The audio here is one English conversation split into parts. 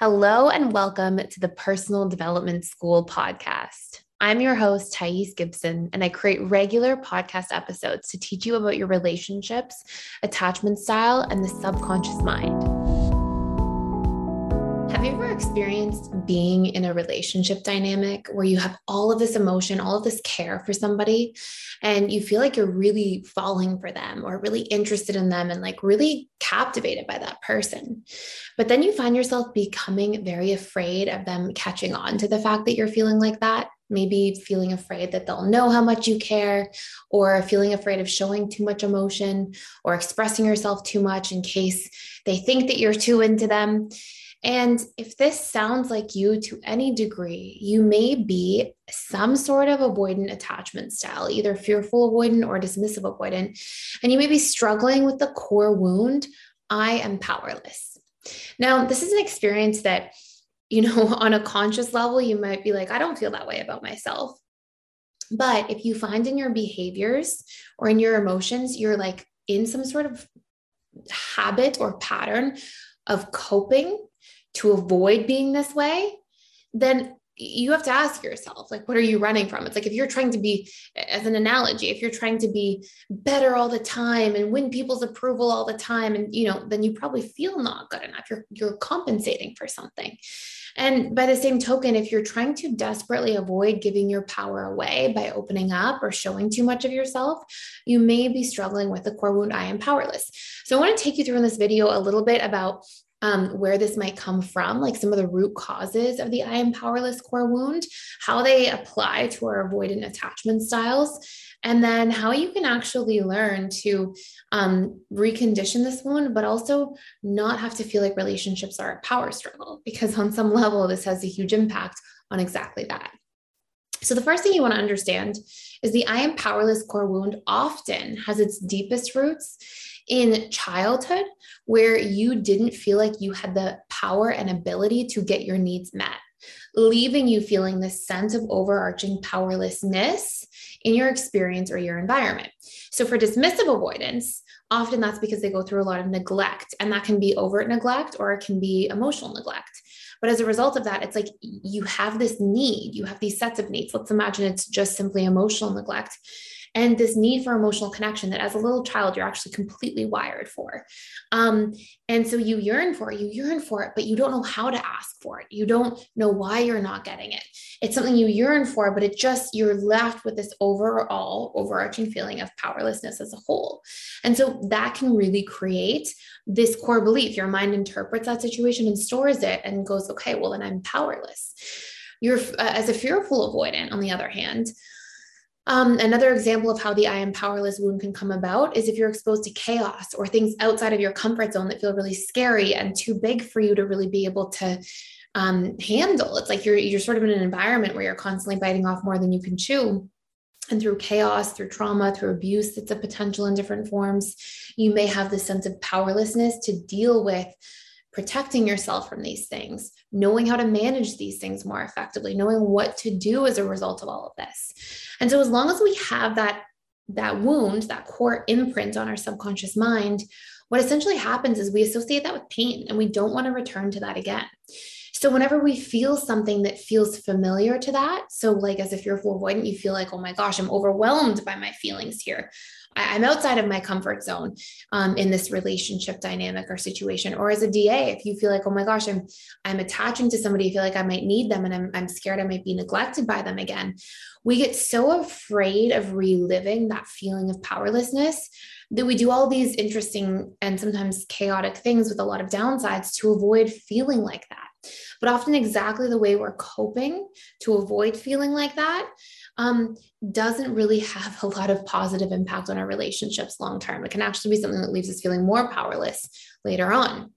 Hello and welcome to the Personal Development School podcast. I'm your host, Thais Gibson, and I create regular podcast episodes to teach you about your relationships, attachment style, and the subconscious mind. Have you ever experienced being in a relationship dynamic where you have all of this emotion, all of this care for somebody, and you feel like you're really falling for them or really interested in them and like really captivated by that person? But then you find yourself becoming very afraid of them catching on to the fact that you're feeling like that. Maybe feeling afraid that they'll know how much you care, or feeling afraid of showing too much emotion or expressing yourself too much in case they think that you're too into them. And if this sounds like you to any degree, you may be some sort of avoidant attachment style, either fearful avoidant or dismissive avoidant. And you may be struggling with the core wound I am powerless. Now, this is an experience that, you know, on a conscious level, you might be like, I don't feel that way about myself. But if you find in your behaviors or in your emotions, you're like in some sort of habit or pattern of coping to avoid being this way, then you have to ask yourself like what are you running from? It's like if you're trying to be as an analogy if you're trying to be better all the time and win people's approval all the time and you know then you probably feel not good enough. You're you're compensating for something. And by the same token if you're trying to desperately avoid giving your power away by opening up or showing too much of yourself you may be struggling with the core wound i am powerless. So i want to take you through in this video a little bit about um, where this might come from, like some of the root causes of the I am powerless core wound, how they apply to our avoidant attachment styles, and then how you can actually learn to um, recondition this wound, but also not have to feel like relationships are a power struggle, because on some level, this has a huge impact on exactly that. So, the first thing you want to understand is the I am powerless core wound often has its deepest roots in childhood where you didn't feel like you had the power and ability to get your needs met, leaving you feeling this sense of overarching powerlessness in your experience or your environment. So, for dismissive avoidance, often that's because they go through a lot of neglect, and that can be overt neglect or it can be emotional neglect. But as a result of that, it's like you have this need, you have these sets of needs. Let's imagine it's just simply emotional neglect and this need for emotional connection that as a little child you're actually completely wired for. Um, and so you yearn for it you yearn for it but you don't know how to ask for it. You don't know why you're not getting it. It's something you yearn for but it just you're left with this overall overarching feeling of powerlessness as a whole. And so that can really create this core belief. Your mind interprets that situation and stores it and goes okay well then i'm powerless. You're uh, as a fearful avoidant on the other hand um, another example of how the I am powerless wound can come about is if you're exposed to chaos or things outside of your comfort zone that feel really scary and too big for you to really be able to um, handle. It's like you're you're sort of in an environment where you're constantly biting off more than you can chew. And through chaos, through trauma, through abuse, that's a potential in different forms, you may have this sense of powerlessness to deal with protecting yourself from these things, knowing how to manage these things more effectively, knowing what to do as a result of all of this. And so as long as we have that that wound, that core imprint on our subconscious mind, what essentially happens is we associate that with pain and we don't want to return to that again. So whenever we feel something that feels familiar to that, so like as a fearful avoidant, you feel like, oh my gosh, I'm overwhelmed by my feelings here. I, am outside of my comfort zone um, in this relationship dynamic or situation. Or as a DA, if you feel like, oh my gosh, I'm I'm attaching to somebody, I feel like I might need them and I'm I'm scared I might be neglected by them again. We get so afraid of reliving that feeling of powerlessness that we do all these interesting and sometimes chaotic things with a lot of downsides to avoid feeling like that. But often, exactly the way we're coping to avoid feeling like that um, doesn't really have a lot of positive impact on our relationships long term. It can actually be something that leaves us feeling more powerless later on.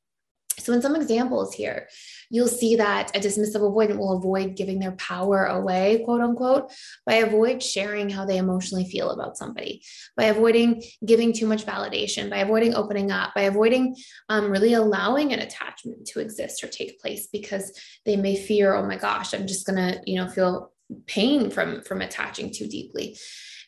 So, in some examples here, you'll see that a dismissive avoidant will avoid giving their power away, quote unquote, by avoid sharing how they emotionally feel about somebody, by avoiding giving too much validation, by avoiding opening up, by avoiding um, really allowing an attachment to exist or take place because they may fear, oh my gosh, I'm just gonna, you know, feel pain from from attaching too deeply.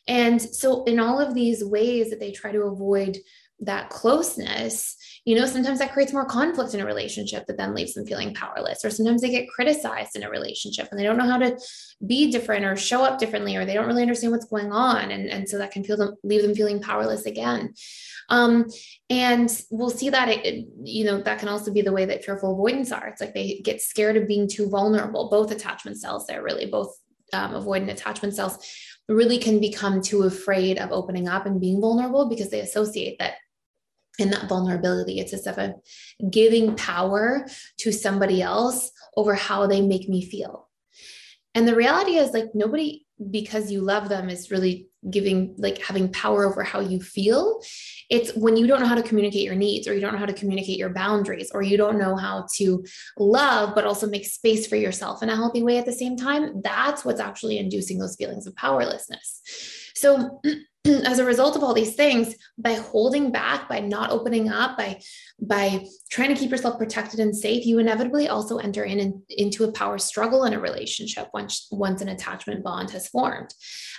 And so in all of these ways that they try to avoid that closeness you know sometimes that creates more conflict in a relationship that then leaves them feeling powerless. Or sometimes they get criticized in a relationship and they don't know how to be different or show up differently or they don't really understand what's going on. And, and so that can feel them leave them feeling powerless again. Um, and we'll see that it, you know that can also be the way that fearful avoidance are. It's like they get scared of being too vulnerable. Both attachment styles there really both um, avoidant attachment styles really can become too afraid of opening up and being vulnerable because they associate that in that vulnerability. It's as if I'm giving power to somebody else over how they make me feel. And the reality is, like, nobody, because you love them, is really giving, like, having power over how you feel. It's when you don't know how to communicate your needs, or you don't know how to communicate your boundaries, or you don't know how to love, but also make space for yourself in a healthy way at the same time. That's what's actually inducing those feelings of powerlessness. So, as a result of all these things by holding back by not opening up by by trying to keep yourself protected and safe you inevitably also enter in, in, into a power struggle in a relationship once once an attachment bond has formed.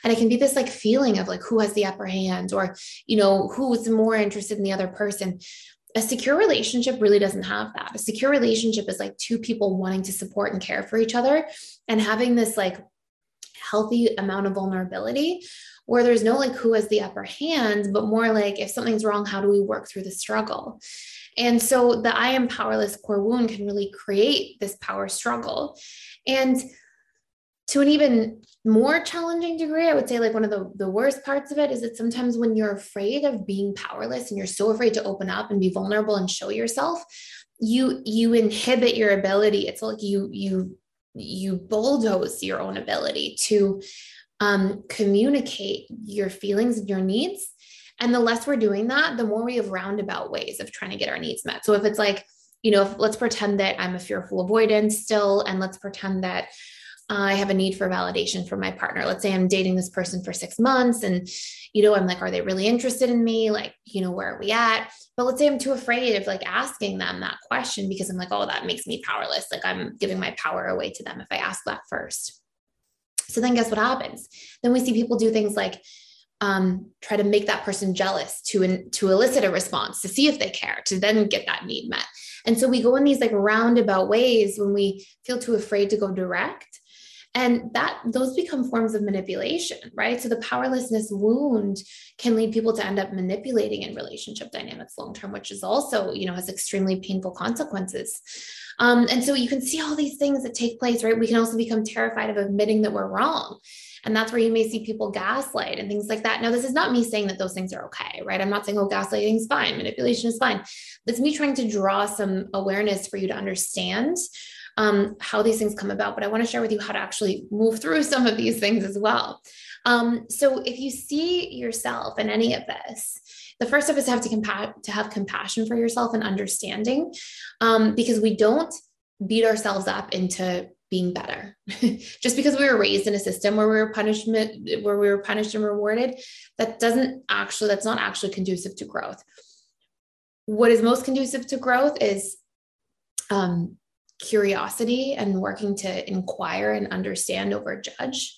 And it can be this like feeling of like who has the upper hand or you know who's more interested in the other person. A secure relationship really doesn't have that. A secure relationship is like two people wanting to support and care for each other and having this like healthy amount of vulnerability where there's no like who has the upper hand, but more like if something's wrong, how do we work through the struggle? And so the I am powerless core wound can really create this power struggle. And to an even more challenging degree, I would say like one of the, the worst parts of it is that sometimes when you're afraid of being powerless and you're so afraid to open up and be vulnerable and show yourself, you you inhibit your ability. It's like you you you bulldoze your own ability to um, communicate your feelings and your needs. And the less we're doing that, the more we have roundabout ways of trying to get our needs met. So if it's like, you know, let's pretend that I'm a fearful avoidance still, and let's pretend that I have a need for validation from my partner. Let's say I'm dating this person for six months and, you know, I'm like, are they really interested in me? Like, you know, where are we at? But let's say I'm too afraid of like asking them that question because I'm like, oh, that makes me powerless. Like I'm giving my power away to them if I ask that first. So then guess what happens? Then we see people do things like um, try to make that person jealous to, in, to elicit a response, to see if they care, to then get that need met. And so we go in these like roundabout ways when we feel too afraid to go direct. And that those become forms of manipulation, right? So the powerlessness wound can lead people to end up manipulating in relationship dynamics long term, which is also, you know, has extremely painful consequences. Um, and so you can see all these things that take place, right? We can also become terrified of admitting that we're wrong. And that's where you may see people gaslight and things like that. Now, this is not me saying that those things are okay, right? I'm not saying, oh, gaslighting is fine, manipulation is fine. It's me trying to draw some awareness for you to understand um, how these things come about. But I want to share with you how to actually move through some of these things as well. Um, so if you see yourself in any of this, the first step is to have to, compa- to have compassion for yourself and understanding um, because we don't beat ourselves up into being better. Just because we were raised in a system where we were punishment where we were punished and rewarded that doesn't actually that's not actually conducive to growth. What is most conducive to growth is um, curiosity and working to inquire and understand over judge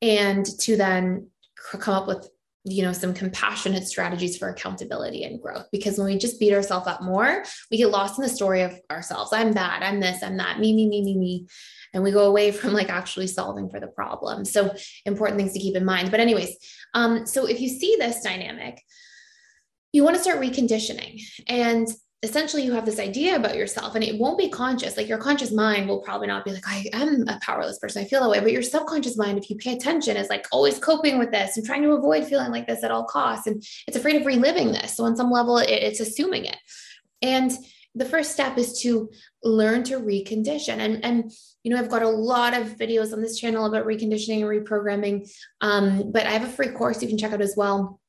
and to then come up with you know some compassionate strategies for accountability and growth. Because when we just beat ourselves up more we get lost in the story of ourselves. I'm bad i'm this i'm that me me me me me. And we go away from like actually solving for the problem. So important things to keep in mind. But anyways um so if you see this dynamic you want to start reconditioning. And essentially you have this idea about yourself and it won't be conscious. Like your conscious mind will probably not be like i am a powerless person. I feel that way. But your subconscious mind if you pay attention is like always coping with this and trying to avoid feeling like this at all costs. And it's afraid of reliving this. So on some level it, it's assuming it. And the first step is to learn to recondition. And and you know i've got a lot of videos on this channel about reconditioning and reprogramming. Um, but i have a free course you can check out as well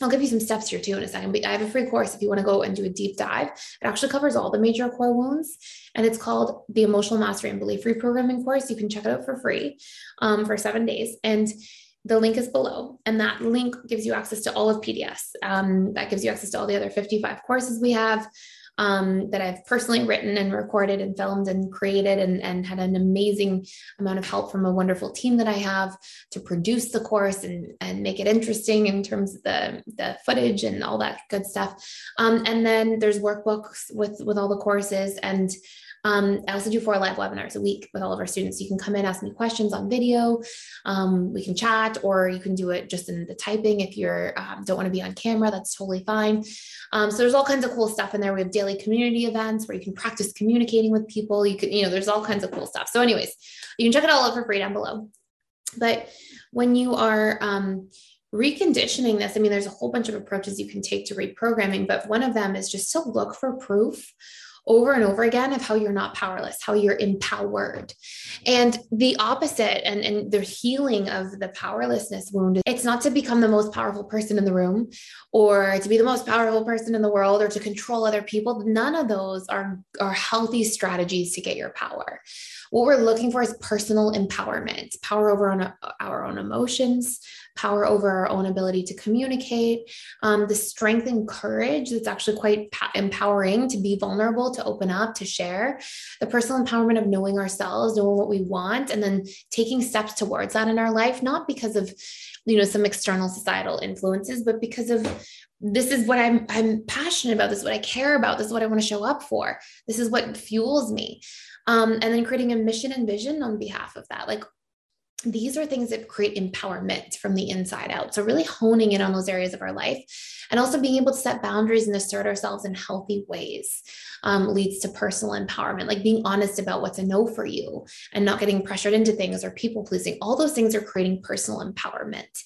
I'll give you some steps here too in a second, but I have a free course if you want to go and do a deep dive. It actually covers all the major core wounds, and it's called the Emotional Mastery and Belief Reprogramming course. You can check it out for free um, for seven days. And the link is below, and that link gives you access to all of PDS. Um, that gives you access to all the other 55 courses we have. Um, that I've personally written and recorded and filmed and created and, and had an amazing amount of help from a wonderful team that I have to produce the course and, and make it interesting in terms of the, the footage and all that good stuff. Um, and then there's workbooks with, with all the courses and um, I also do four live webinars a week with all of our students. You can come in, ask me questions on video. Um, we can chat, or you can do it just in the typing if you um, don't want to be on camera. That's totally fine. Um, so there's all kinds of cool stuff in there. We have daily community events where you can practice communicating with people. You can, you know, there's all kinds of cool stuff. So, anyways, you can check it all out for free down below. But when you are um, reconditioning this, I mean, there's a whole bunch of approaches you can take to reprogramming, but one of them is just to look for proof over and over again of how you're not powerless, how you're empowered. And the opposite and, and the healing of the powerlessness wound, it's not to become the most powerful person in the room or to be the most powerful person in the world or to control other people. None of those are, are healthy strategies to get your power. What we're looking for is personal empowerment, power over on our own emotions, power over our own ability to communicate, um, the strength and courage that's actually quite empowering to be vulnerable, to open up, to share, the personal empowerment of knowing ourselves, knowing what we want, and then taking steps towards that in our life, not because of you know some external societal influences but because of this is what I'm I'm passionate about. This is what I care about. This is what I want to show up for. This is what fuels me. Um, and then creating a mission and vision on behalf of that. Like these are things that create empowerment from the inside out. So, really honing in on those areas of our life and also being able to set boundaries and assert ourselves in healthy ways um, leads to personal empowerment, like being honest about what's a no for you and not getting pressured into things or people pleasing. All those things are creating personal empowerment.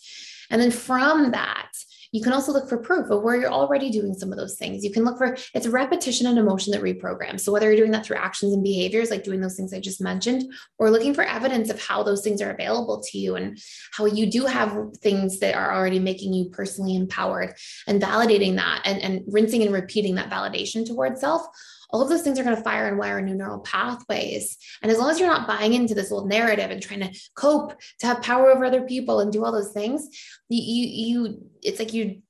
And then from that, you can also look for proof of where you're already doing some of those things. You can look for it's repetition and emotion that reprograms. So whether you're doing that through actions and behaviors, like doing those things I just mentioned, or looking for evidence of how those things are available to you and how you do have things that are already making you personally empowered and validating that and, and rinsing and repeating that validation towards self all of those things are going to fire and wire new neural pathways. And as long as you're not buying into this old narrative and trying to cope to have power over other people and do all those things, you, you, it's like you,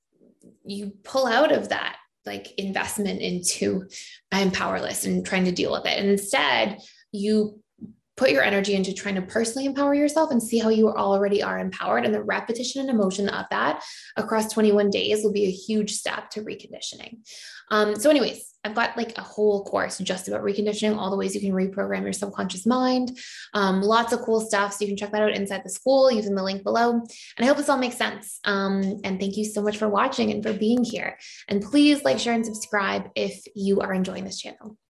you pull out of that like investment into I'm powerless and trying to deal with it. And instead, you put your energy into trying to personally empower yourself and see how you already are empowered. And the repetition and emotion of that across 21 days will be a huge step to reconditioning. Um, so, anyways, I've got like a whole course just about reconditioning, all the ways you can reprogram your subconscious mind. Um, lots of cool stuff. So you can check that out inside the school using the link below. And I hope this all makes sense. Um, and thank you so much for watching and for being here. And please like, share, and subscribe if you are enjoying this channel.